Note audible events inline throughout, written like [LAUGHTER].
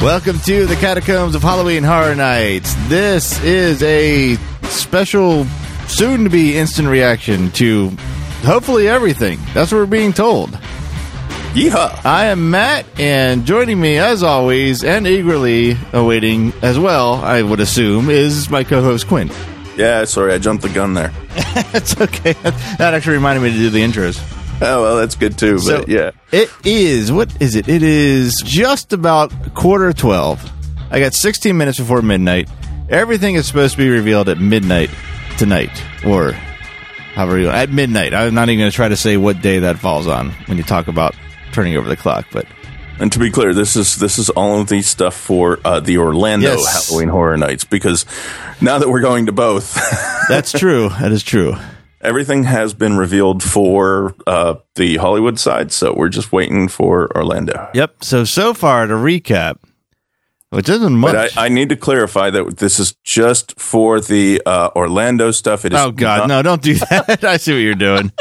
Welcome to the Catacombs of Halloween Horror Nights. This is a special, soon to be instant reaction to hopefully everything. That's what we're being told. Yeehaw! I am Matt, and joining me, as always, and eagerly awaiting as well, I would assume, is my co host Quint. Yeah, sorry, I jumped the gun there. [LAUGHS] That's okay. That actually reminded me to do the intros. [LAUGHS] Oh well, that's good too. But So- yeah, It is, what is it? It is just about quarter 12. I got 16 minutes before midnight. Everything is supposed to be revealed at midnight tonight, or however you at midnight. I'm not even going to try to say what day that falls on when you talk about turning over the clock, but and to be clear, this is this is all of the stuff for uh, the Orlando Yes. Halloween Horror Nights because now that we're going to both, [LAUGHS] that's true. that is true. Everything has been revealed for uh, the Hollywood side. So we're just waiting for Orlando. Yep. So so far to recap, which isn't much. But I, I need to clarify that this is just for the uh, Orlando stuff. It is oh God, not- no! Don't do that. [LAUGHS] I see what you're doing.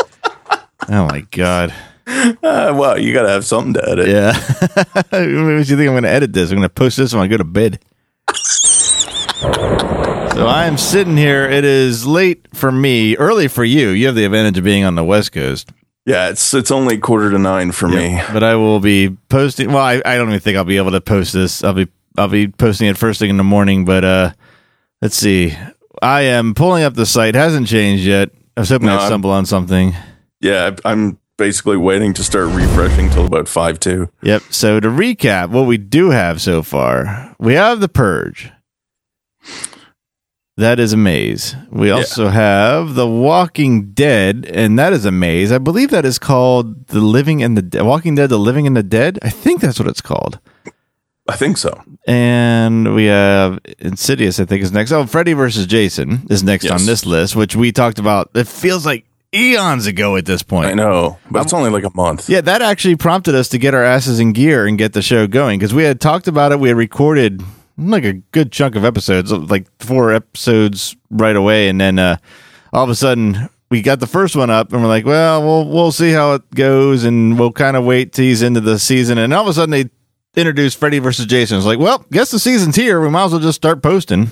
oh my God. [LAUGHS] Uh, well, you got to have something to edit. Yeah. [LAUGHS] what do you think I'm going to edit this? I'm going to post this when I go to bed. So I am sitting here. It is late for me, early for you. You have the advantage of being on the West Coast. Yeah, it's it's only quarter to nine for me. But I will be posting. Well, I, I don't even think I'll be able to post this. I'll be I'll be posting it first thing in the morning. But uh, let's see. I am pulling up the site. Hasn't changed yet. I was hoping No, I'd I'm- stumble on something. Yeah, I'm basically waiting to start refreshing till about five two. Yep. So to recap, what we do have so far, we have the Purge. That is a maze. We also have The Walking Dead, and that is a maze. I believe that is called The Living and the De- Walking Dead, The Living and the Dead. I think that's what it's called. I think so. And we have Insidious, I think is next. Oh, Freddy versus Jason is next Yes. on this list, which we talked about. It feels like eons ago at this point. I know, but it's um, only like a month. Yeah, that actually prompted us to get our asses in gear and get the show going because we had talked about it. We had recorded like a good chunk of episodes, like four episodes right away, and then uh, all of a sudden we got the first one up, and we're like, well, we'll we'll see how it goes, and we'll kind of wait till he's into the season, and all of a sudden they introduced Freddy versus Jason. It's like, well, guess the season's here. We might as well just start posting.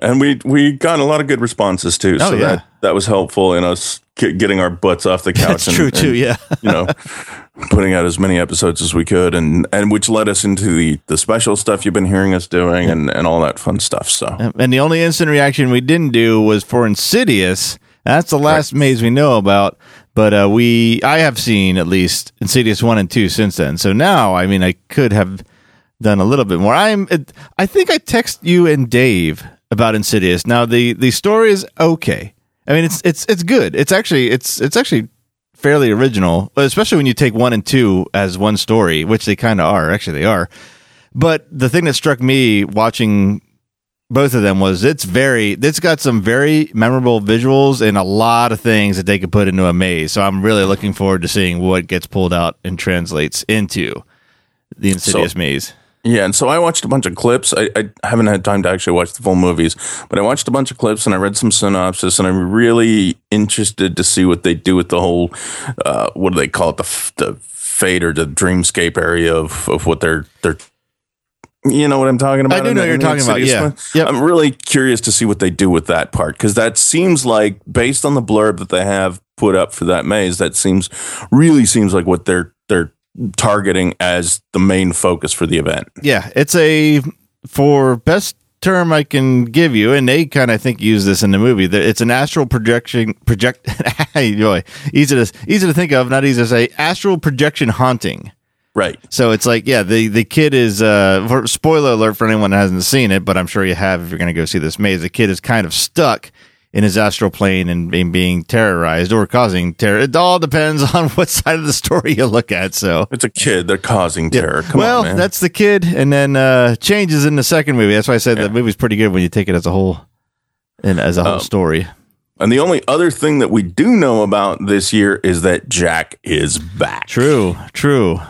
And we we got a lot of good responses too. Oh, so yeah. that that was helpful in us getting our butts off the couch. That's true, too, yeah. you know, [LAUGHS] putting out as many episodes as we could, and and which led us into the the special stuff you've been hearing us doing, and and all that fun stuff. So And the only instant reaction we didn't do was for Insidious. That's the last maze we know about. But uh, we, I have seen at least Insidious one and two since then. So now, I mean, I could have done a little bit more. I'm, I think I text you and Dave about Insidious. Now the the story is okay. I mean, it's it's it's good. It's actually it's it's actually fairly original, especially when you take one and two as one story, which they kind of are. Actually, they are. But the thing that struck me watching both of them was it's very it's got some very memorable visuals and a lot of things that they could put into a maze. So I'm really looking forward to seeing what gets pulled out and translates into the Insidious So- maze. Yeah, and so I watched a bunch of clips. I, I haven't had time to actually watch the full movies, but I watched a bunch of clips and I read some synopsis, and I'm really interested to see what they do with the whole uh, what do they call it the the fate or the dreamscape area of of what they're they're you know what I'm talking about. I do know the- you're talking about, yeah. Yep. I'm really curious to see what they do with that part because that seems like based on the blurb that they have put up for that maze, that seems really seems like what they're they're targeting as the main focus for the event. Yeah, it's a for best term I can give you, and they kind of think use this in the movie. that It's an astral projection project. [LAUGHS] boy, easy to easy to think of, not easy to say. Astral projection haunting. Right. So it's like, yeah, the the kid is uh for, spoiler alert for anyone that hasn't seen it, but I'm sure you have if you're going to go see this maze. The kid is kind of stuck in his astral plane and being, being terrorized or causing terror. It all depends on [LAUGHS] what side of the story you look at. So It's a kid. They're causing terror. Come well, on, man. that's the kid, and then uh changes in the second movie. That's why I said the movie's pretty good when you take it as a whole and as a whole Um, story. and the only other thing that we do know about this year is that Jack is back. True, true.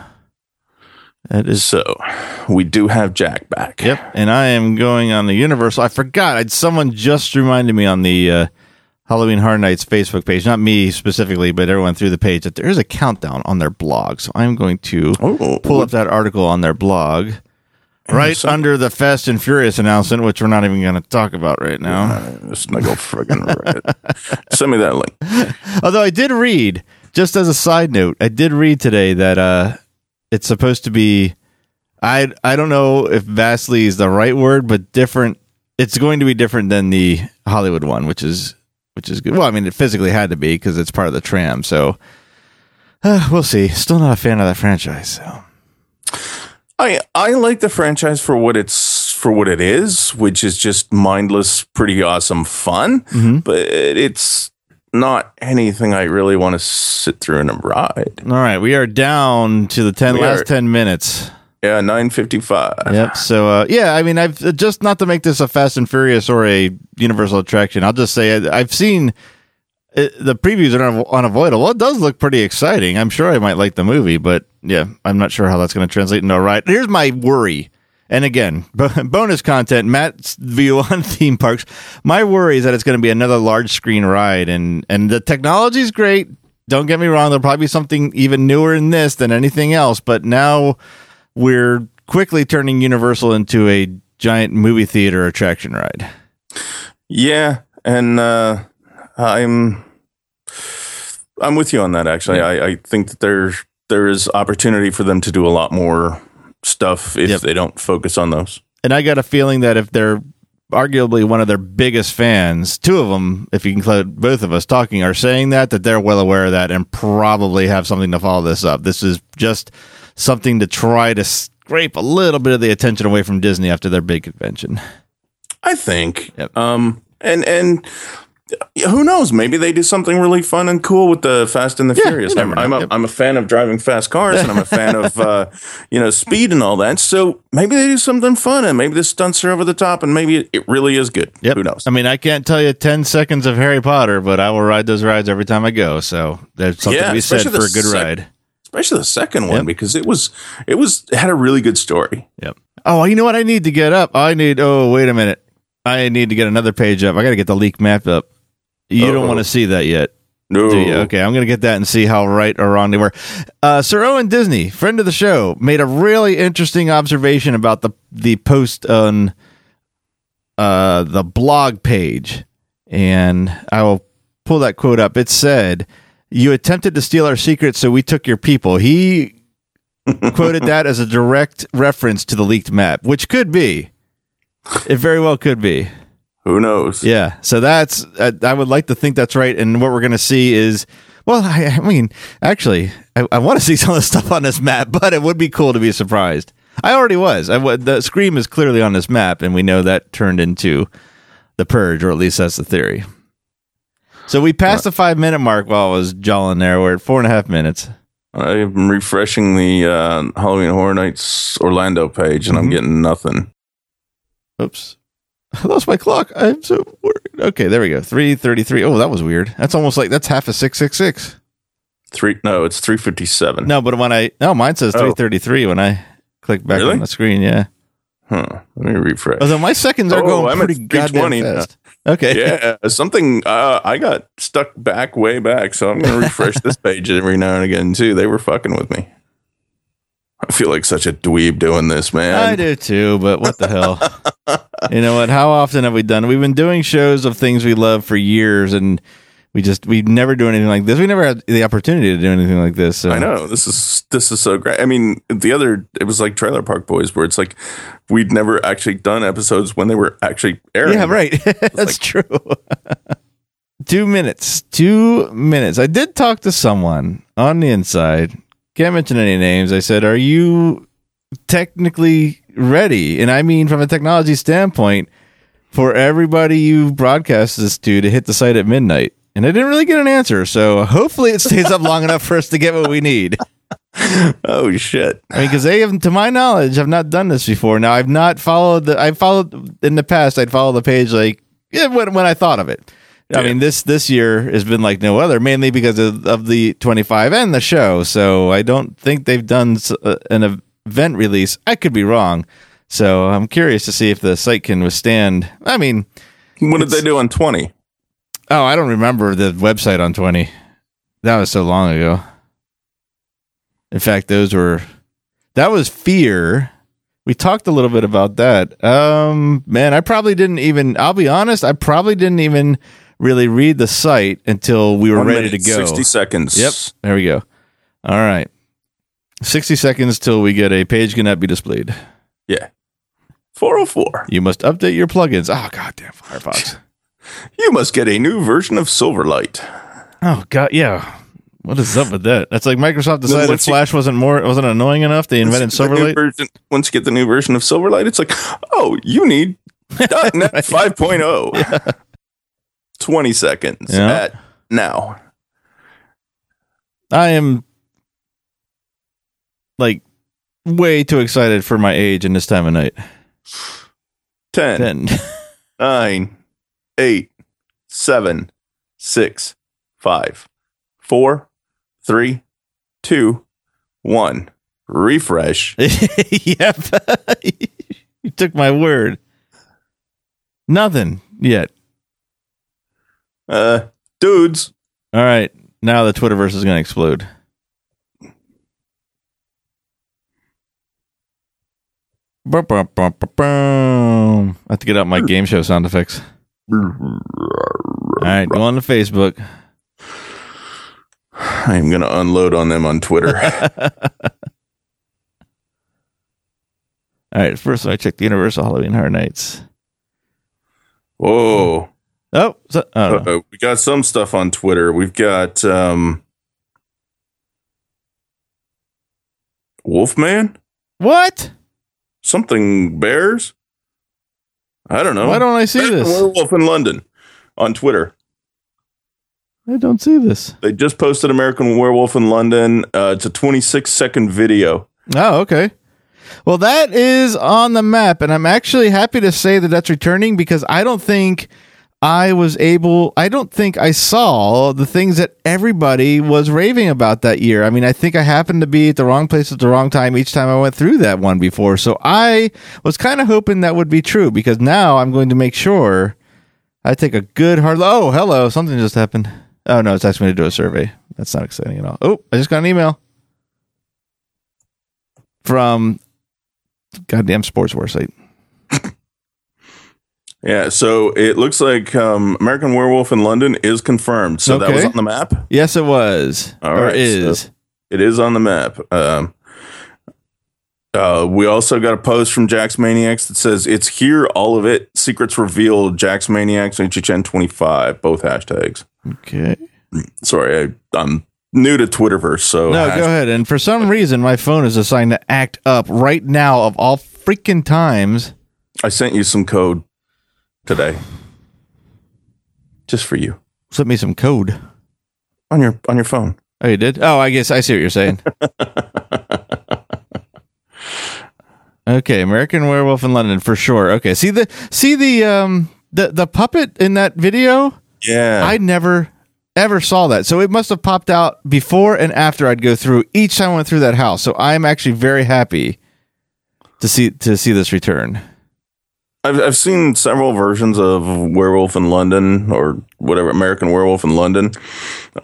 That is So we do have Jack back. Yep. And I am going on the Universal. I forgot. I'd, someone just reminded me on the uh, Halloween Horror Nights Facebook page, not me specifically, but everyone through the page, that there is a countdown on their blog. So I'm going to Oh, pull up that article on their blog right so- under the Fast and Furious announcement, which we're not even going to talk about right now. Snuggle friggin' right. Send me that link. [LAUGHS] Although I did read, just as a side note, I did read today that uh, it's supposed to be. I I don't know if vastly is the right word, but different. It's going to be different than the Hollywood one, which is which is good. Well, I mean, it physically had to be because it's part of the tram. So uh, we'll see. Still not a fan of that franchise. So I I like the franchise for what it's for what it is, which is just mindless, pretty awesome fun. Mhm. But it's not anything I really want to sit through in a ride. all right, we are down to the ten We last are- ten minutes. Yeah, nine fifty five. Yep. So, uh, yeah, I mean, I've uh, just not to make this a Fast and Furious or a Universal attraction. I'll just say I- I've seen it, the previews are un- unavoidable. It does look pretty exciting. I'm sure I might like the movie, but yeah, I'm not sure how that's going to translate into a ride. Here's my worry. And again, [LAUGHS] b- bonus content, Matt's view [LAUGHS] on theme parks. My worry is that it's going to be another large screen ride, and and the technology's great. Don't get me wrong; there'll probably be something even newer in this than anything else. But now we're quickly turning Universal into a giant movie theater attraction ride. Yeah, and uh, I'm I'm with you on that. Actually, I, I think that there there is opportunity for them to do a lot more stuff if Yep. they don't focus on those. And I got a feeling that if they're arguably one of their biggest fans, two of them, if you include both of us talking, are saying that, that they're well aware of that and probably have something to follow this up. This is just something to try to scrape a little bit of the attention away from Disney after their big convention. I think. Yep. Um, and and who knows? Maybe they do something really fun and cool with the Fast and the Yeah, Furious. I'm, I'm, a, Yep. I'm a fan of driving fast cars, and I'm a [LAUGHS] fan of uh, you know speed and all that. So maybe they do something fun, and maybe the stunts are over the top, and maybe it, really is good. Yep. Who knows? I mean, I can't tell you 10 seconds of Harry Potter, but I will ride those rides every time I go. So there's something Yeah, to be said for a good sec- ride. Especially the second one Yep. because it was it was it had a really good story. Yep. Oh, you know what? I need to get up. I need. Oh, wait a minute. I need to get another page up. I got to get the leak map up. You don't want to see that yet, No, do you? Okay, I'm going to get that and see how right or wrong they were. Uh, Sir Owen Disney, friend of the show, made a really interesting observation about the the post on uh, the blog page, and I will pull that quote up. It said, "You attempted to steal our secrets, so we took your people." He [LAUGHS] quoted that as a direct reference to the leaked map, which could be. It very well could be. Who knows? Yeah. So that's, uh, I would like to think that's right. And what we're going to see is, well, I, I mean, actually, I, I want to see [LAUGHS] some of the stuff on this map, but it would be cool to be surprised. I already was. I, the Scream is clearly on this map, and we know that turned into the Purge, or at least that's the theory. So we passed the five minute mark while I was jawing there. We're at four and a half minutes. I'm refreshing the uh, Halloween Horror Nights Orlando page, and Mm-hmm. I'm getting nothing. Oops. [LAUGHS] I lost my clock. I'm so worried. Okay, there we go. 333. Oh, that was weird. That's almost like that's half a 666. Three? No, it's three fifty seven. No, but when I no, mine says Oh. 333 when I click back Really? on the screen. Yeah. Huh. Let me refresh. Although my seconds are Oh, going I'm pretty goddamn 320 now. fast. Okay. yeah, something. Uh, I got stuck back way back, so I'm going [LAUGHS] to refresh this page every now and again too. They were fucking with me. I feel like such a dweeb doing this, man. I do too, but what the hell? [LAUGHS] you know what? How often have we done? We've been doing shows of things we love for years, and we just we never do anything like this. We never had the opportunity to do anything like this. So. I know this is this is so great. I mean, the other it was like Trailer Park Boys, where it's like we'd never actually done episodes when they were actually airing. Yeah, right. [LAUGHS] That's true. [LAUGHS] two minutes. Two minutes. I did talk to someone on the inside. Can't mention any names. I said, "Are you technically ready?" And I mean, from a technology standpoint, for everybody you broadcast this to to hit the site at midnight. And I didn't really get an answer, so hopefully it stays up long enough for us to get what we need. [LAUGHS] Oh shit! I mean, because they have, to my knowledge, have not done this before. Now, I've not followed the. I followed in the past. I'd follow the page like yeah, when when I thought of it. I Yeah. mean, this this year has been like no other, mainly because of, of the twenty five and the show. So I don't think they've done uh, an event release. I could be wrong. So I'm curious to see if the site can withstand. I mean, What did they do on twenty? oh, I don't remember the website on twenty. That was so long ago. In fact, those were that was fear. We talked a little bit about that. Um, man, I probably didn't even. I'll be honest. I probably didn't even really read the site until we were One ready minute, to go. Sixty seconds. Yep. There we go. All right. 60 seconds till we get a page cannot be displayed. Yeah. Four oh four. You must update your plugins. Oh, goddamn Firefox. [LAUGHS] You must get a new version of Silverlight. oh, God. Yeah. What is up with that? That's like Microsoft decided you- Flash wasn't more wasn't annoying enough. They invented Silverlight. version- once you get the new version of Silverlight, it's like, oh, you need [LAUGHS] .NET 5.0. [LAUGHS] 20 seconds Yeah. at now. I am like way too excited for my age in this time of night. 10, Then [LAUGHS] 9, 8, 7, 6, 5, 4, 3, 2, 1. Refresh. [LAUGHS] yep. [LAUGHS] you took my word. Nothing yet. Uh, dudes. All right. Now the Twitterverse is going to explode. Bum, bum, bum, bum, bum. I have to get out my game show sound effects. All right. Go on to Facebook. I'm going to unload on them on Twitter. [LAUGHS] All right. First, I checked the Universal Halloween Horror Nights. Whoa. Oh, so, oh. We got some stuff on Twitter. We've got um Wolfman? what? Something bears? I don't know. Why don't I see American this? Werewolf in London on Twitter. I don't see this. They just posted American Werewolf in London. Uh, it's a 26 second video. Oh, okay. Well, that is on the map, and I'm actually happy to say that that's returning because I don't think I was able. I don't think I saw the things that everybody was raving about that year. I mean, I think I happened to be at the wrong place at the wrong time each time I went through that one before. So I was kind of hoping that would be true because now I'm going to make sure I take a good hard. Oh, hello! Something just happened. Oh no, it's asking me to do a survey. That's not exciting at all. Oh, I just got an email from goddamn sports war site. Yeah, so it looks like um, American Werewolf in London is confirmed. So that was on the map. Yes, it was. All or right, is. so- It is on the map. Um, uh, we also got a post from Jax Maniacs that says it's here, all of it. Secrets revealed. Jax Maniacs and HHN twenty five, both hashtags. okay. Sorry, I, I'm new to Twitterverse, so No, hash- go ahead. And for some reason, my phone is assigned to act up right now of all freaking times. I sent you some code today, just for you Sent me some code. on your on your phone. Oh, you did? Oh, I guess I see what you're saying. [LAUGHS] okay, American Werewolf in London for sure. Okay, see the see the um the the puppet in that video. Yeah, I never ever saw that. So it must have popped out before and after I'd go through each time I went through that house. So I'm actually very happy to see to see this return. I've I've seen several versions of Werewolf in London or whatever American Werewolf in London.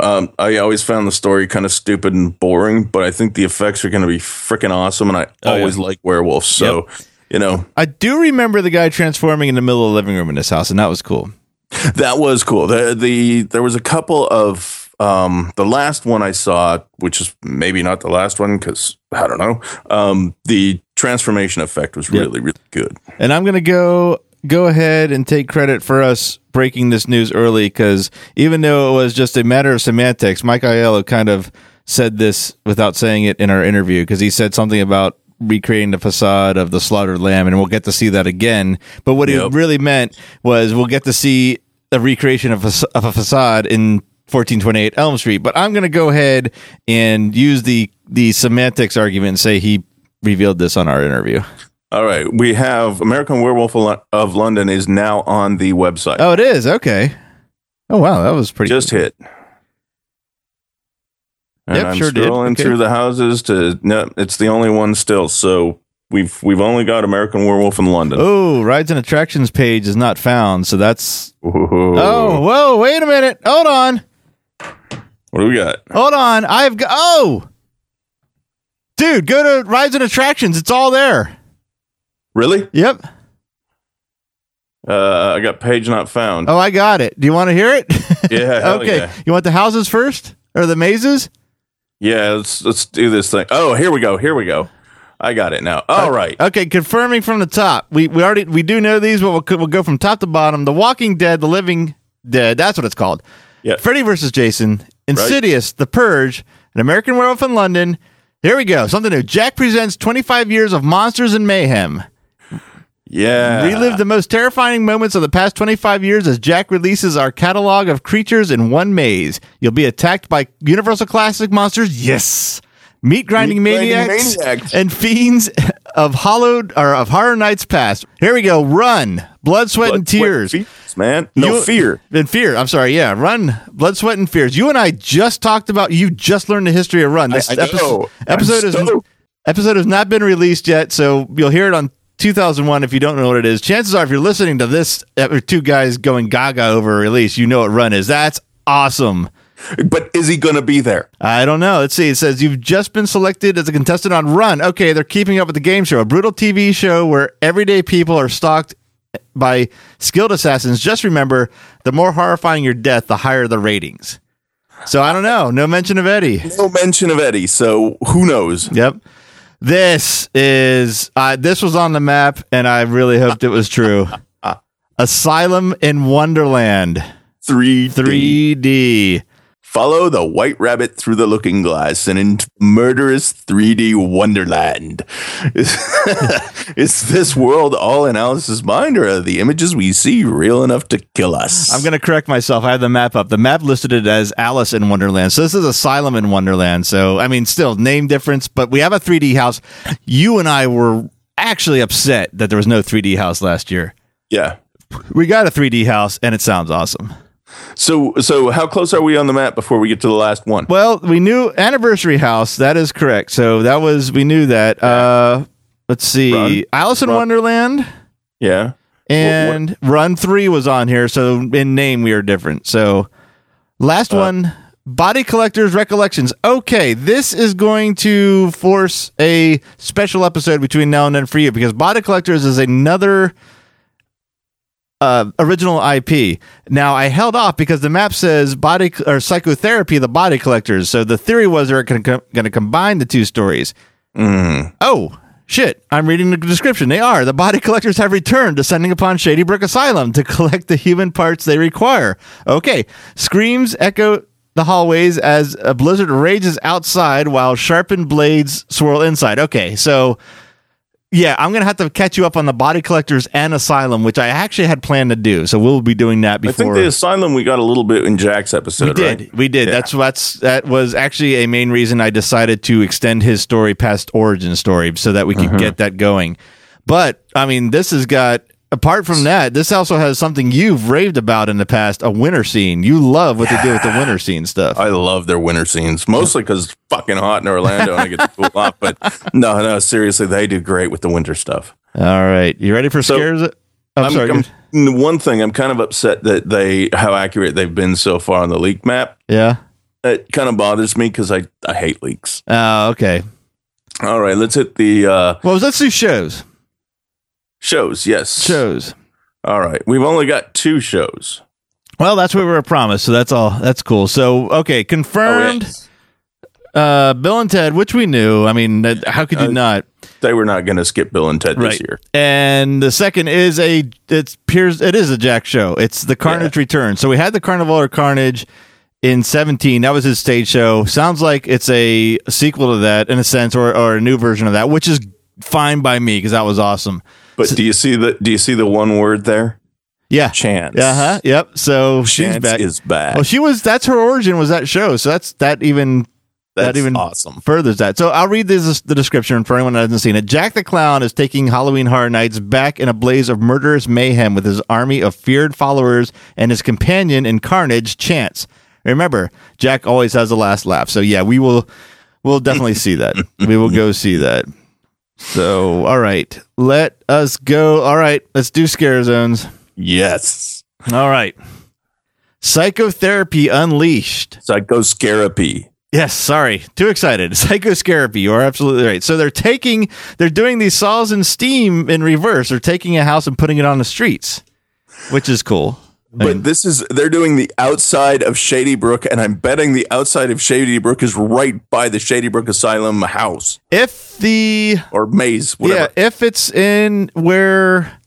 Um, I always found the story kind of stupid and boring, but I think the effects are going to be freaking awesome, and I Oh, yeah. always like werewolves. So you know I do remember the guy transforming in the middle of the living room in this house, and that was cool. [LAUGHS] that was cool. The the there was a couple of um, the last one I saw, which is maybe not the last one because I don't know. Um, the transformation effect was really really good. And I'm gonna go go ahead and take credit for us breaking this news early because even though it was just a matter of semantics, Mike Aiello kind of said this without saying it in our interview because he said something about recreating the facade of the slaughtered lamb, and we'll get to see that again. But what Yep. he really meant was we'll get to see a recreation of a, of a facade in 1428 Elm Street. But I'm going to go ahead and use the the semantics argument and say he revealed this on our interview. All right, we have American Werewolf of London is now on the website. Oh, it is okay. Oh wow, that was pretty. Just hit. And Yep, I'm sure did. scrolling Okay. through the houses to no, it's the only one still. So we've we've only got American Werewolf in London. Oh, rides and attractions page is not found. So that's. Ooh. Oh, whoa! Wait a minute. Hold on. what do we got? Hold on. I've got. Oh, dude, go to rides and attractions. It's all there. Really? Yep. Uh, I got page not found. Oh, I got it. Do you want to hear it? [LAUGHS] Yeah. [LAUGHS] okay. Yeah. You want the houses first or the mazes? Yeah. Let's let's do this thing. Oh, here we go. Here we go. I got it now. All right. Okay, confirming from the top. We we already we do know these, but we'll we'll go from top to bottom. The Walking Dead, The Living Dead. That's what it's called. Yeah. Freddy versus Jason, Insidious, The Purge, An American Werewolf in London. Here we go. Something new. Jack presents 25 years of monsters and mayhem. Yeah. Relive the most terrifying moments of the past 25 years as Jack releases our catalog of creatures in one maze. You'll be attacked by Universal Classic monsters. Yes. Meat grinding Meat grinding maniacs, maniacs. and fiends of hollowed or of horror nights past. Here we go. Run. Blood, sweat, and Blood, sweat, tears. fears, man. No You- fear. And fear. I'm sorry. Yeah. Run. Blood, sweat, and fears. You and I just talked about. You just learned the history of Run. This I know. episode, episode is episode has not been released yet, so you'll hear it on 2001 if you don't know what it is. Chances are, if you're listening to this, uh, two guys going gaga over a release, you know what Run is. That's awesome. But is he going to be there? I don't know. Let's see. It says you've just been selected as a contestant on Run. Okay, they're keeping up with the game show, a brutal TV show where everyday people are stalked by skilled assassins. Just remember, the more horrifying your death, the higher the ratings. So I don't know. No mention of Eddie. No mention of Eddie. So who knows? Yep. This is uh, this was on the map, and I really hoped it was true. [LAUGHS] Asylum in Wonderland, 3D. 3D. Follow the white rabbit through the looking glass and into murderous 3D wonderland. Is, [LAUGHS] is this world all in Alice's mind, or are the images we see real enough to kill us? I'm going to correct myself. I have the map up. The map listed it as Alice in Wonderland. So this is Asylum in Wonderland. So, I mean, still name difference, but we have a 3D house. You and I were actually upset that there was no 3D house last year. yeah. We got a 3D house, and it sounds awesome. So, so how close are we on the map before we get to the last one? Well, we knew anniversary house. That is correct. So that was we knew that. Uh, let's see, Run. Alice in Run. Wonderland Yeah. and Run Three was on here. So in name we are different. So last Uh. one, Body Collectors Recollections. Okay, this is going to force a special episode between now and then for you because Body Collectors is another uh, original IP. Now I held off because the map says body or psychotherapy, the body collectors. So the theory was they're going to combine the two stories. Oh shit! I'm reading the description. They are the body collectors have returned, descending upon Shady Brook Asylum to [LAUGHS] collect the human parts they require. Okay, screams echo the hallways as a blizzard rages outside while sharpened blades swirl inside. Okay, so yeah, I'm gonna have to catch you up on the body collectors and asylum, which I actually had planned to do. So we'll be doing that before. I think the asylum we got a little bit in Jack's episode. we did, right? we did. Yeah. That's that's that was actually a main reason I decided to extend his story past origin story so that we could Uh-huh. get that going. But I mean, this has got. Apart from that, this also has something you've raved about in the past: a winter scene. You love what they do with the winter scene stuff. I love their winter scenes, mostly because it's fucking hot in Orlando and I get to cool off. But no, no, seriously, they do great with the winter stuff. All right, you ready for So, scares? I'm, I'm, sorry. I'm- one thing I'm kind of upset that they how accurate they've been so far on the leak map. yeah. It kind of bothers me because I I hate leaks. Oh, okay. All right, let's hit the uh, Well, let's do shows. Shows. Yes, Shows. All right, we've only got two shows. Well, that's what we were promised, so that's all. That's cool. So, okay, Oh, confirmed. Uh, Bill and Ted, which we knew. I mean, how could you Uh, not? They were not going to skip Bill and Ted this year. And the second is a it's Piers. It is a Jack show. It's the Carnage Return. So we had the Carnival or Carnage in 17. That was his stage show. Sounds like it's a sequel to that in a sense, or, or a new version of that, which is fine by me because that was awesome. But do you see the do you see the one word there? Yeah. Chance. Uh huh. Yep. So she's Chance back. is back. Well, she was. That's her origin. Was that show? So that's that even that even awesome. furthers that. So I'll read this the description for anyone that hasn't seen it. Jack the Clown is taking Halloween Horror Nights back in a blaze of murderous mayhem with his army of feared followers and his companion in carnage, Chance. Remember, Jack always has the last laugh. So yeah, we will we'll definitely see that. [LAUGHS] We will go see that. So all right, let us go. All right, let's do scare zones. Yes. All right. Psychotherapy Unleashed. Psychoscarapy. Yes, sorry. Too excited. [LAUGHS] Psychoscarapy. You are absolutely right. So they're taking, they're doing these saws and steam in reverse. They're taking a house and putting it on the streets, which is cool. But this is they're doing the outside of Shady Brook, and I'm betting the outside of Shady Brook is right by the Shady Brook Asylum house If the, or maze, whatever. yeah, if it's in where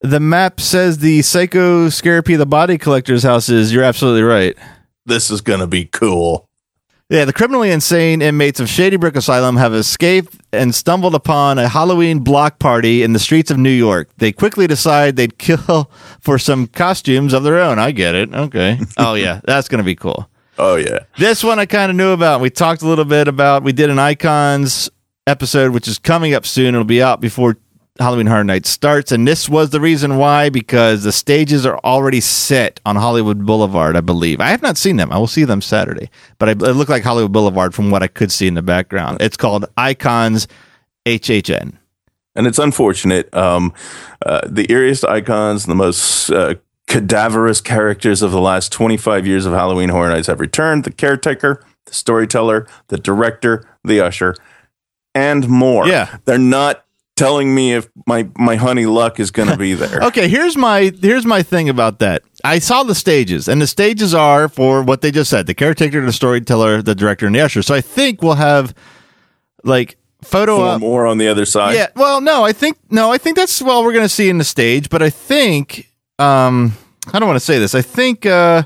the map says the Psychoscarapy, the body collector's house is, you're absolutely right. This is gonna be cool. Yeah, the criminally insane inmates of Shady Brook Asylum have escaped and stumbled upon a Halloween block party in the streets of New York. They quickly decide they'd [LAUGHS] kill for some costumes of their own. I get it. Okay. [LAUGHS] oh, yeah, that's going to be cool. Oh yeah. This one I kind of knew about. We talked a little bit about. We did an Icons episode, which is coming up soon. It'll be out before Halloween Horror Nights starts. And this was the reason why, because the stages are already set on Hollywood Boulevard, I believe. I have not seen them. I will see them Saturday. But I, it looked like Hollywood Boulevard from what I could see in the background. It's called Icons HHN. and it's unfortunate. Um, uh, the eeriest icons, the most uh, cadaverous characters of the last 25 years of Halloween Horror Nights have returned. The caretaker, the storyteller, the director, the usher, and more. Yeah. they're not telling me if my my honey luck is going to be there. [LAUGHS] Okay, here's my here's my thing about that. I saw the stages, and the stages are for what they just said: the caretaker, the storyteller, the director, and the usher. So I think we'll have like photo Four op- more on the other side. Yeah. Well, no, I think no, I think that's what we're going to see in the stage. But I think um, I don't want to say this. I think uh,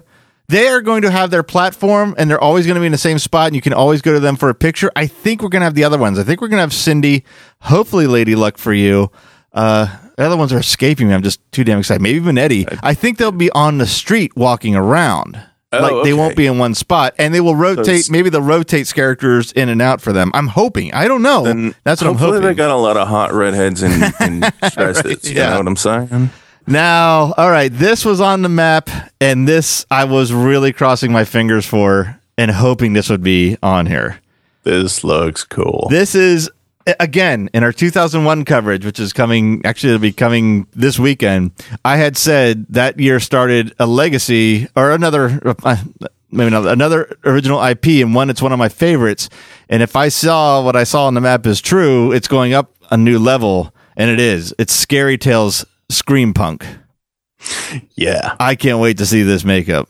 they are going to have their platform, and they're always going to be in the same spot, and you can always go to them for a picture. I think we're going to have the other ones. I think we're going to have Cindy, hopefully Lady Luck for you. Uh, the other ones are escaping me. I'm just too damn excited. Maybe even Eddie. I think they'll be on the street walking around. Oh, like they okay. won't be in one spot, and they will rotate. it's- maybe they'll rotate characters in and out for them. I'm hoping. I don't know. That's what I'm hopefully hoping. they got a lot of hot redheads and, and [LAUGHS] dresses. You yeah. know what I'm saying? Now, all right, this was on the map, and this I was really crossing my fingers for and hoping this would be on here. This looks cool. This is again in our 2001 coverage, which is coming. Actually, it'll be coming this weekend. I had said that year started a legacy or another. Uh, Maybe another, another original IP and one that's one of my favorites. And if I saw what I saw on the map is true, it's going up a new level, and it is. It's Scary Tales Scream Punk. yeah. I can't wait to see this makeup.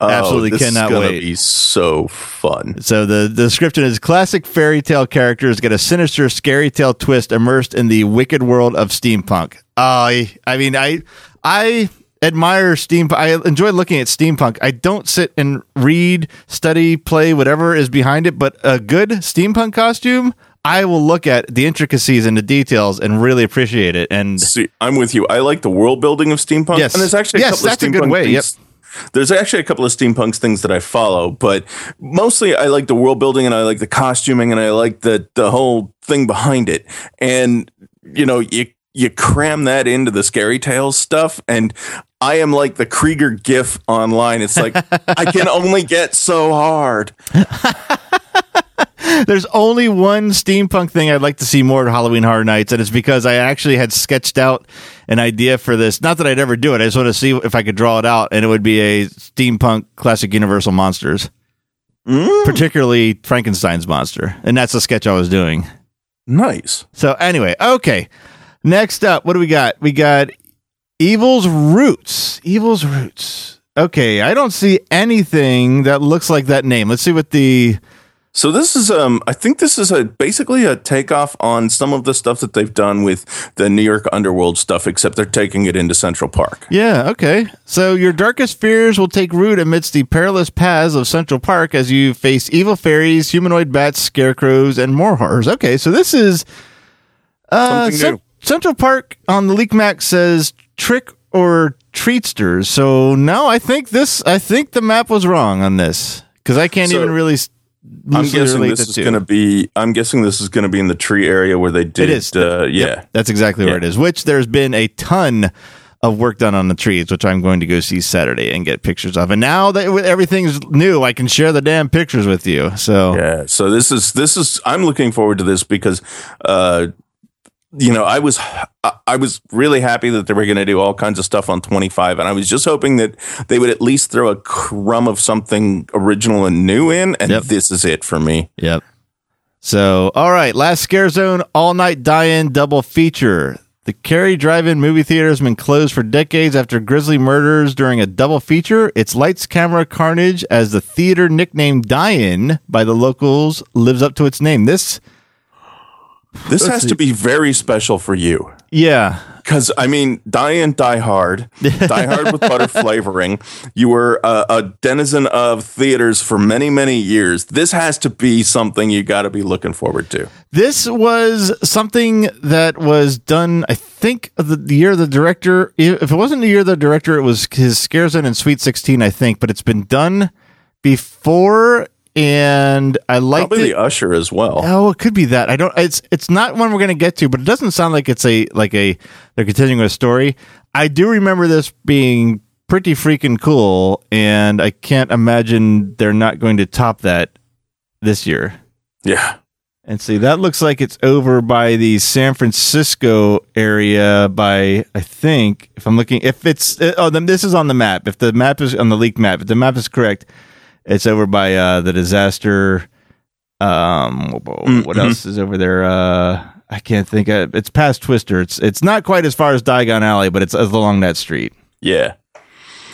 Oh, Absolutely this cannot wait. Be so fun. So the, the description is classic fairy tale characters get a sinister scary tale twist immersed in the wicked world of steampunk. I I mean I I admire steampunk. I enjoy looking at steampunk. I don't sit and read, study, play whatever is behind it, but a good steampunk costume, I will look at the intricacies and the details and really appreciate it. And See, I'm with you. I like the world building of steampunk. Yes. and there's actually a Yes, couple that's a of good steampunk way, things. There's actually a couple of steampunks things that I follow, but mostly I like the world building and I like the costuming and I like the the whole thing behind it. And you know, you you cram that into the scary tales stuff and I am like the Krieger gif online. It's like I can only get so hard. [LAUGHS] [LAUGHS] There's only one steampunk thing I'd like to see more at Halloween Horror Nights, and it's because I actually had sketched out an idea for this. Not that I'd ever do it. I just want to see if I could draw it out, and it would be a steampunk classic Universal monsters, mm. particularly Frankenstein's monster, and that's the sketch I was doing. Nice. So anyway, okay. Next up, what do we got? We got Evil's Roots. Evil's Roots. Okay, I don't see anything that looks like that name. Let's see what the So this is um I think this is a basically a takeoff on some of the stuff that they've done with the New York underworld stuff, except they're taking it into Central Park. Yeah, okay. So your darkest fears will take root amidst the perilous paths of Central Park as you face evil fairies, humanoid bats, scarecrows, and more horrors. Okay, so this is uh, new. Central Park on the Leak Map says trick or treatsters. So no, I think this. I think the map was wrong on this because I can't So, even really. I'm guessing this is going to be. I'm guessing this is going to be in the tree area where they did. It is. Uh, yeah. Yep, that's exactly where it is. Which there's been a ton of work done on the trees, which I'm going to go see Saturday and get pictures of. And now that everything's new, I can share the damn pictures with you. So Yeah. So this is this is I'm looking forward to this because uh you know, I was I- I was really happy that they were going to do all kinds of stuff on 25 and I was just hoping that they would at least throw a crumb of something original and new in and Yep. this is it for me. Yep. So, all right, last Scare Zone all night die in double feature. The Cary Drive In movie theater has been closed for decades after grisly murders during a double feature. Its lights, camera, carnage, as the theater nicknamed Die In by the locals, lives up to its name. This, This has to be very special for you. Yeah, Because I mean, die and die hard, [LAUGHS] die hard with butter flavoring. You were a, a denizen of theaters for many, many years. This has to be something you got to be looking forward to. This was something that was done, I think, the, the year the director, if it wasn't the year the director, it was his Scare Zone and Sweet 16, I think, but it's been done before, and I like Probably it. the usher as well. Oh, it could be that. I don't. It's it's not one we're going to get to, but it doesn't sound like it's a like a they're continuing a story. I do remember this being pretty freaking cool, and I can't imagine they're not going to top that this year. Yeah. And see, that looks like it's over by the San Francisco area. By I think, if I'm looking, if it's oh, then this is on the map. If the map is on the leaked map, if the map is correct, it's over by uh, the disaster. Um, what else is over there? Uh, I can't think. Of, it's past Twister. It's it's not quite as far as Diagon Alley, but it's, it's along that street. Yeah.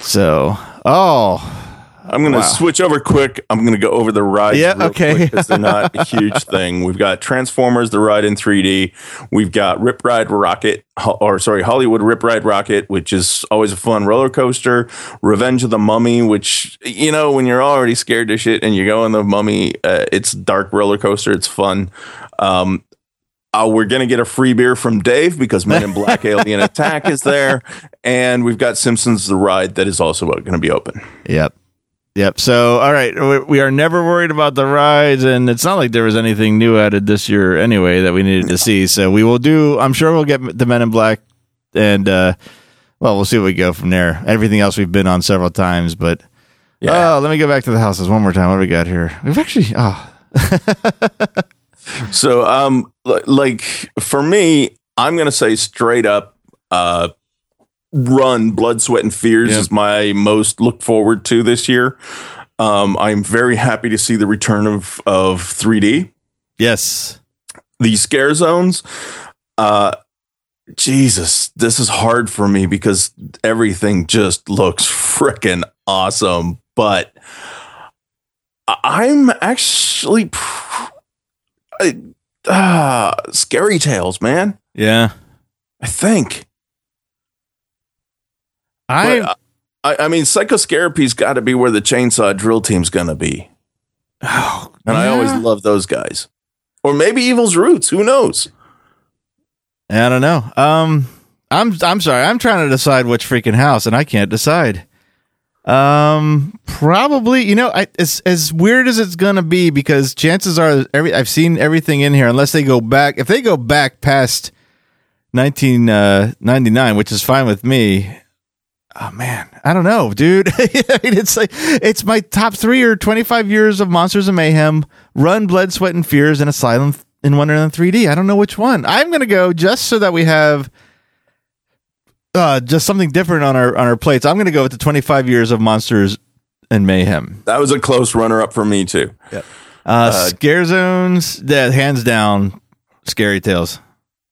So, oh, I'm going to Wow. switch over quick. I'm going to go over the rides. Yeah, okay. Because they're not a [LAUGHS] huge thing. We've got Transformers, the ride in 3D. We've got Rip Ride Rockit, or sorry, Hollywood Rip Ride Rockit, which is always a fun roller coaster. Revenge of the Mummy, which, you know, when you're already scared to shit and you go in the Mummy, uh, it's dark roller coaster. It's fun. Um, uh, we're going to get a free beer from Dave because Men in Black [LAUGHS] Alien Attack is there. And we've got Simpsons the Ride that is also going to be open. Yep. Yep. So, all right, we- are never worried about the rides, and it's not like there was anything new added this year anyway that we needed to see. So we will do. I'm sure we'll get the Men in Black, and uh, well, we'll see what we go from there. Everything else we've been on several times, but Yeah. oh, let me go back to the houses one more time. What do we got here? We've actually oh [LAUGHS] So, um, like for me, I'm gonna say straight up, uh, run blood, sweat, and fears Yeah. is my most look forward to this year. Um, I'm very happy to see the return of of 3D. yes, The scare zones. Uh, Jesus, this is hard for me because everything just looks freaking awesome. But I'm actually pr- I- ah, scary tales, man. yeah. I think. I I, I mean, Psychoscarapy's got to be where the chainsaw drill team's gonna be, oh, and I always love those guys. Or maybe Evil's Roots. Who knows? I don't know. Um, I'm I'm sorry. I'm trying to decide which freaking house, and I can't decide. Um, probably. You know, I, as as weird as it's gonna be, because chances are every I've seen everything in here, unless they go back. If they go back past 1999, which is fine with me. Oh man, I don't know, dude. [LAUGHS] I mean, it's like it's my top three or 25 years of Monsters of Mayhem, Run, Blood, Sweat, and Fears, and Asylum in Wonderland 3D. I don't know which one. I'm gonna go just so that we have uh just something different on our on our plates. I'm gonna go with the 25 years of Monsters and Mayhem. That was a close runner-up for me too. Uh, scare zones, yeah, hands down, scary tales.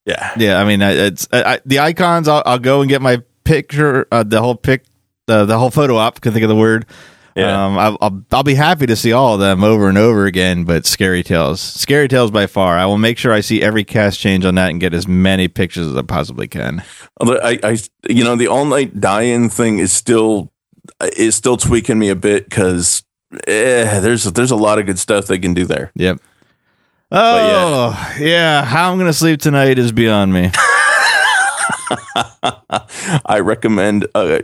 Yeah. Yeah, I mean, it's I, I, the icons. I'll, I'll go and get my picture, uh, the whole pic, the the whole photo op. Can think of the word. Yeah. Um, I'll, I'll I'll be happy to see all of them over and over again. But Scary Tales, Scary Tales by far. I will make sure I see every cast change on that and get as many pictures as I possibly can. Although I, I, you know, the all night die-in thing is still is still tweaking me a bit because eh, there's there's a lot of good stuff they can do there. Yep. Oh yeah. yeah. how I'm gonna sleep tonight is beyond me. [LAUGHS] [LAUGHS] I recommend uh,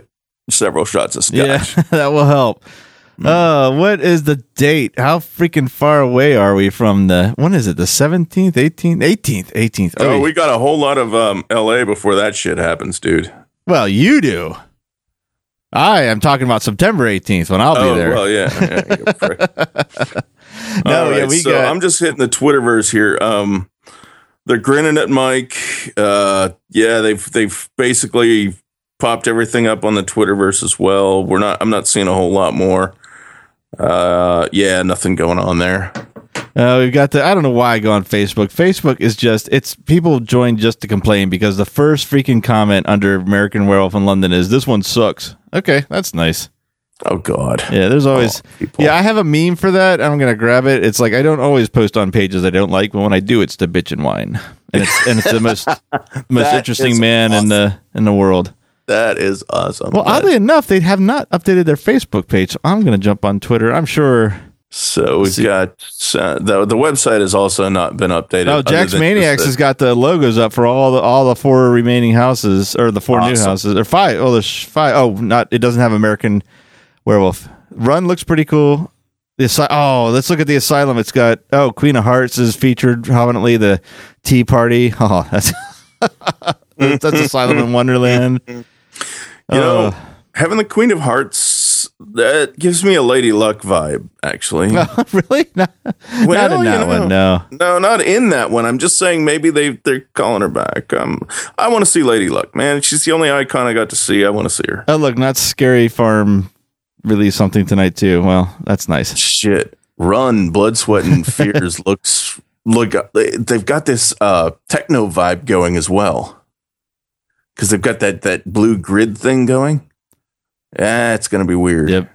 several shots of [LAUGHS] scotch. Yeah, that will help. Uh, what is the date? How freaking far away are we from the? When is it? The seventeenth, eighteenth, eighteenth, eighteenth. Oh, we got a whole lot of um, L.A. before that shit happens, dude. well, you do. I am talking about September eighteenth when I'll oh, be there. well, yeah. yeah. [LAUGHS] No, All yeah, we so got- I'm just hitting the Twitterverse here. Um, they're grinning at Mike. Uh, yeah, they've they've basically popped everything up on the Twitterverse as well. We're not. I'm not seeing a whole lot more. Uh, yeah, nothing going on there. Uh, we've got the. I don't know why I go on Facebook. Facebook is just. It's people join just to complain because the first freaking comment under American Werewolf in London is this one sucks. Okay, that's nice. Oh God. Yeah, there's always. Oh, yeah, I have a meme for that. I'm gonna grab it. It's like I don't always post on pages I don't like, but when I do, it's to bitch and whine, and it's and it's the most [LAUGHS] most interesting man in the in the world. That is awesome. Well, That- oddly enough, they have not updated their Facebook page. So I'm gonna jump on Twitter. I'm sure. so we've got uh, the the website has also not been updated. Oh, Jack's Maniacs has got the logos up for all the all the four remaining houses or the four new houses or five. Oh, there's five. Oh, not it doesn't have American Werewolf. Run looks pretty cool. The asy- oh, let's look at the asylum. It's got oh, Queen of Hearts is featured prominently. The Tea Party. [LAUGHS] Oh, [LAUGHS] that's that's, Asylum in Wonderland. [LAUGHS] You know, Oh. having the Queen of Hearts that gives me a Lady Luck vibe. Actually, really? Not, not Well, in you that know. one. No. no, not in that one. I'm just saying maybe they they're calling her back. Um, I want to see Lady Luck, man. She's the only icon I got to see. I want to see her. Oh, look, Knott's Scary Farm released something tonight too. Well, that's nice. Shit, Run, Blood, Sweat, and [LAUGHS] Fears looks look. they- They've got this uh techno vibe going as well because they've got that that blue grid thing going. Yeah, it's gonna be weird. Yep.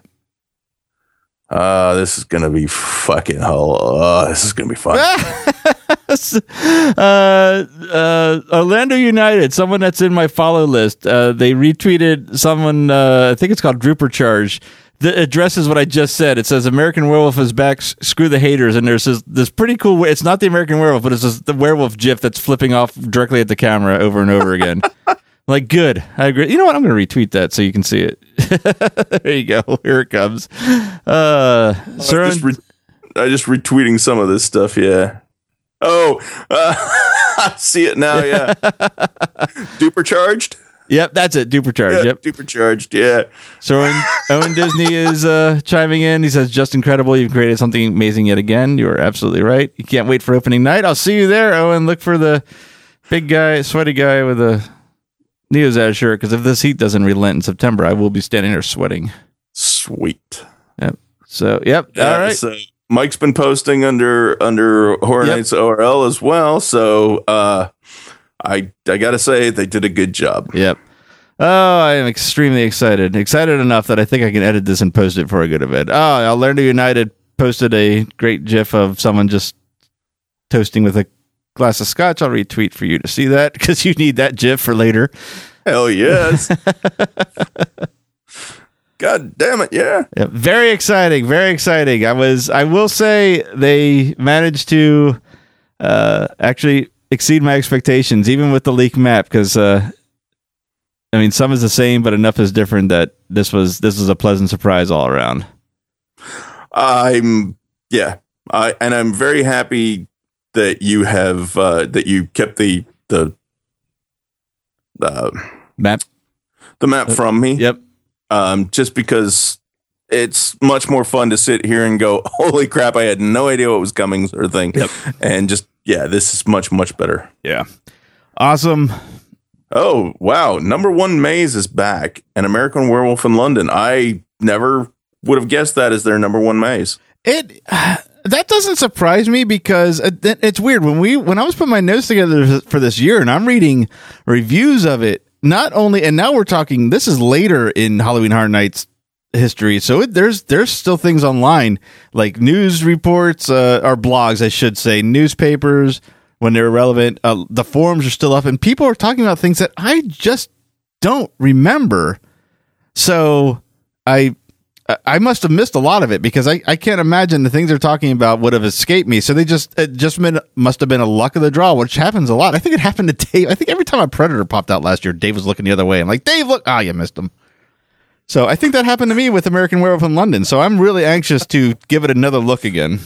Uh, this is gonna be fucking hell. Uh, this is gonna be fun. [LAUGHS] uh, uh, Orlando United, someone that's in my follow list, uh, they retweeted someone, uh, I think it's called Drooper Charge, that addresses what I just said. It says American Werewolf is back, screw the haters. And there's this, this pretty cool. It's not the American Werewolf, but it's just the werewolf gif that's flipping off directly at the camera over and over again. [LAUGHS] like, good. I agree. You know what? I'm going to retweet that so you can see it. [LAUGHS] there you go. Here it comes. Uh, I Sir, just, re- I just retweeting some of this stuff. Yeah. Oh, uh, [LAUGHS] I see it now. Yeah. [LAUGHS] Duper charged. yep, that's it. Duper Charge. Yeah, Yep. Duper charged. Yeah. So Owen, [LAUGHS] Owen Disney is uh, chiming in. He says, "Just incredible! You've created something amazing yet again. You are absolutely right. You can't wait for opening night. I'll see you there, Owen. Look for the big guy, sweaty guy with a Neozaz shirt. Because if this heat doesn't relent in September, I will be standing here sweating. Sweet. Yep. So, yep. Yeah, All right. So Mike's been posting under under Horror Yep. Nights ORL as well. So uh, I I gotta say they did a good job. Yep. Oh, I am extremely excited. Excited enough that I think I can edit this and post it before I go to bed. Oh, Orlando United posted a great gif of someone just toasting with a glass of scotch. I'll retweet for you to see that [LAUGHS] because you need that gif for later. Hell yes. [LAUGHS] God damn it! Yeah. Yep. Very exciting. Very exciting. I was, I will say they managed to uh, actually exceed my expectations, even with the leak map, because uh, I mean, some is the same, but enough is different that this was this was a pleasant surprise all around. I'm yeah. I and I'm very happy that you have uh, that you kept the the uh, Map. the map from me. Yep. Um, just because it's much more fun to sit here and go, [LAUGHS] "Holy crap! I had no idea what was coming," sort of thing. Yep. And just yeah, this is much much better. Yeah. Awesome. Oh wow! Number one maze is back, An American Werewolf in London. I never would have guessed that as their number one maze. It that doesn't surprise me because it, it's weird when we when I was putting my notes together for this year and I'm reading reviews of it. Not only and now we're talking. This is later in Halloween Horror Nights history. So it, there's there's still things online like news reports uh, or blogs, I should say, newspapers when they're relevant. Uh, the forums are still up, and people are talking about things that I just don't remember. So I I must have missed a lot of it because I, I can't imagine the things they're talking about would have escaped me. So they just it just been, must have been a luck of the draw, which happens a lot. I think it happened to Dave. I think every time a Predator popped out last year, Dave was looking the other way. I'm like, Dave, look, ah, oh, you missed him. So I think that happened to me with American Werewolf in London. So I'm really anxious to give it another look again.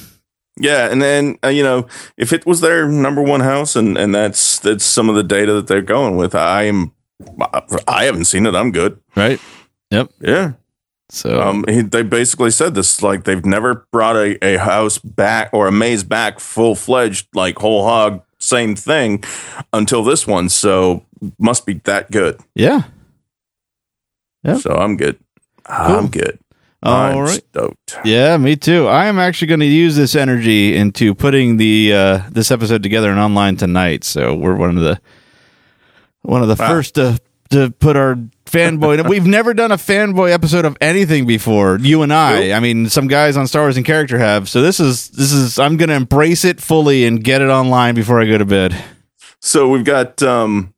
Yeah, and then uh, you know if it was their number one house, and and that's that's some of the data that they're going with. I am, I haven't seen it. I'm good. Right. Yep. Yeah. So um, he, they basically said this like they've never brought a, a house back or a maze back full fledged like whole hog same thing until this one. So must be that good. Yeah. Yep. So I'm good. Cool. I'm good. All I'm right. stoked. Yeah, me too. I am actually going to use this energy into putting the uh, this episode together and online tonight. So we're one of the one of the wow. first to to put our fanboy. [LAUGHS] We've never done a fanboy episode of anything before. You and I. Nope. I mean, some guys on Star Wars and character have. So this is this is. I'm going to embrace it fully and get it online before I go to bed. So we've got um,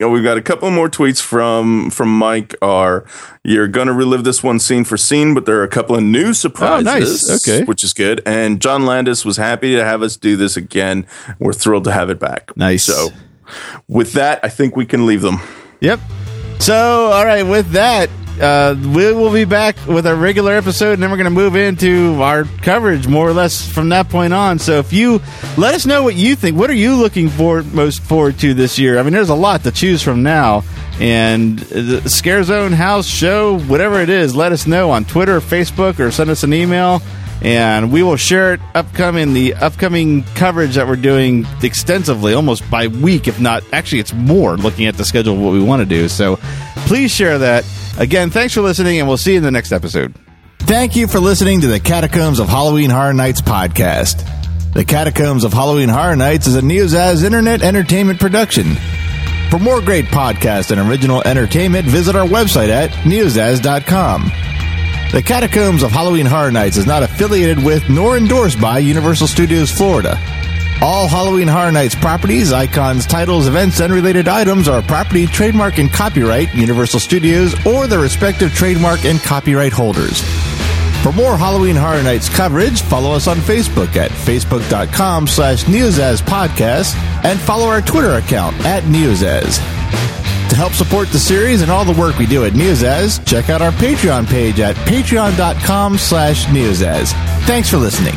you know, we've got a couple more tweets from from Mike. Are you're gonna relive this one scene for scene, but there are a couple of new surprises. Oh, nice. Okay, which is good. And John Landis was happy to have us do this again. We're thrilled to have it back. Nice. So, with that, I think we can leave them. Yep. So, all right. With that, uh, we will be back with our regular episode, and then we're going to move into our coverage more or less from that point on. So, if you let us know what you think, what are you looking for most forward to this year? I mean, there's a lot to choose from now, and the Scare Zone House Show, whatever it is, let us know on Twitter, Facebook, or send us an email and we will share it upcoming the upcoming coverage that we're doing extensively almost by week if not actually it's more looking at the schedule of what we want to do. So please share that. Again thanks for listening and we'll see you in the next episode. Thank you for listening to the catacombs of halloween horror nights podcast. The catacombs of halloween horror nights is a neozaz internet entertainment production. For more great podcasts and original entertainment visit our website at neozaz.com the Catacombs of Halloween Horror Nights is not affiliated with nor endorsed by Universal Studios Florida. All Halloween Horror Nights properties, icons, titles, events, and related items are property, trademark, and copyright Universal Studios or their respective trademark and copyright holders. For more Halloween Horror Nights coverage, follow us on Facebook at facebook.com slash Podcast and follow our Twitter account at Neozaz. To help support the series and all the work we do at Neozaz, check out our Patreon page at patreon.com slash Neozaz. Thanks for listening.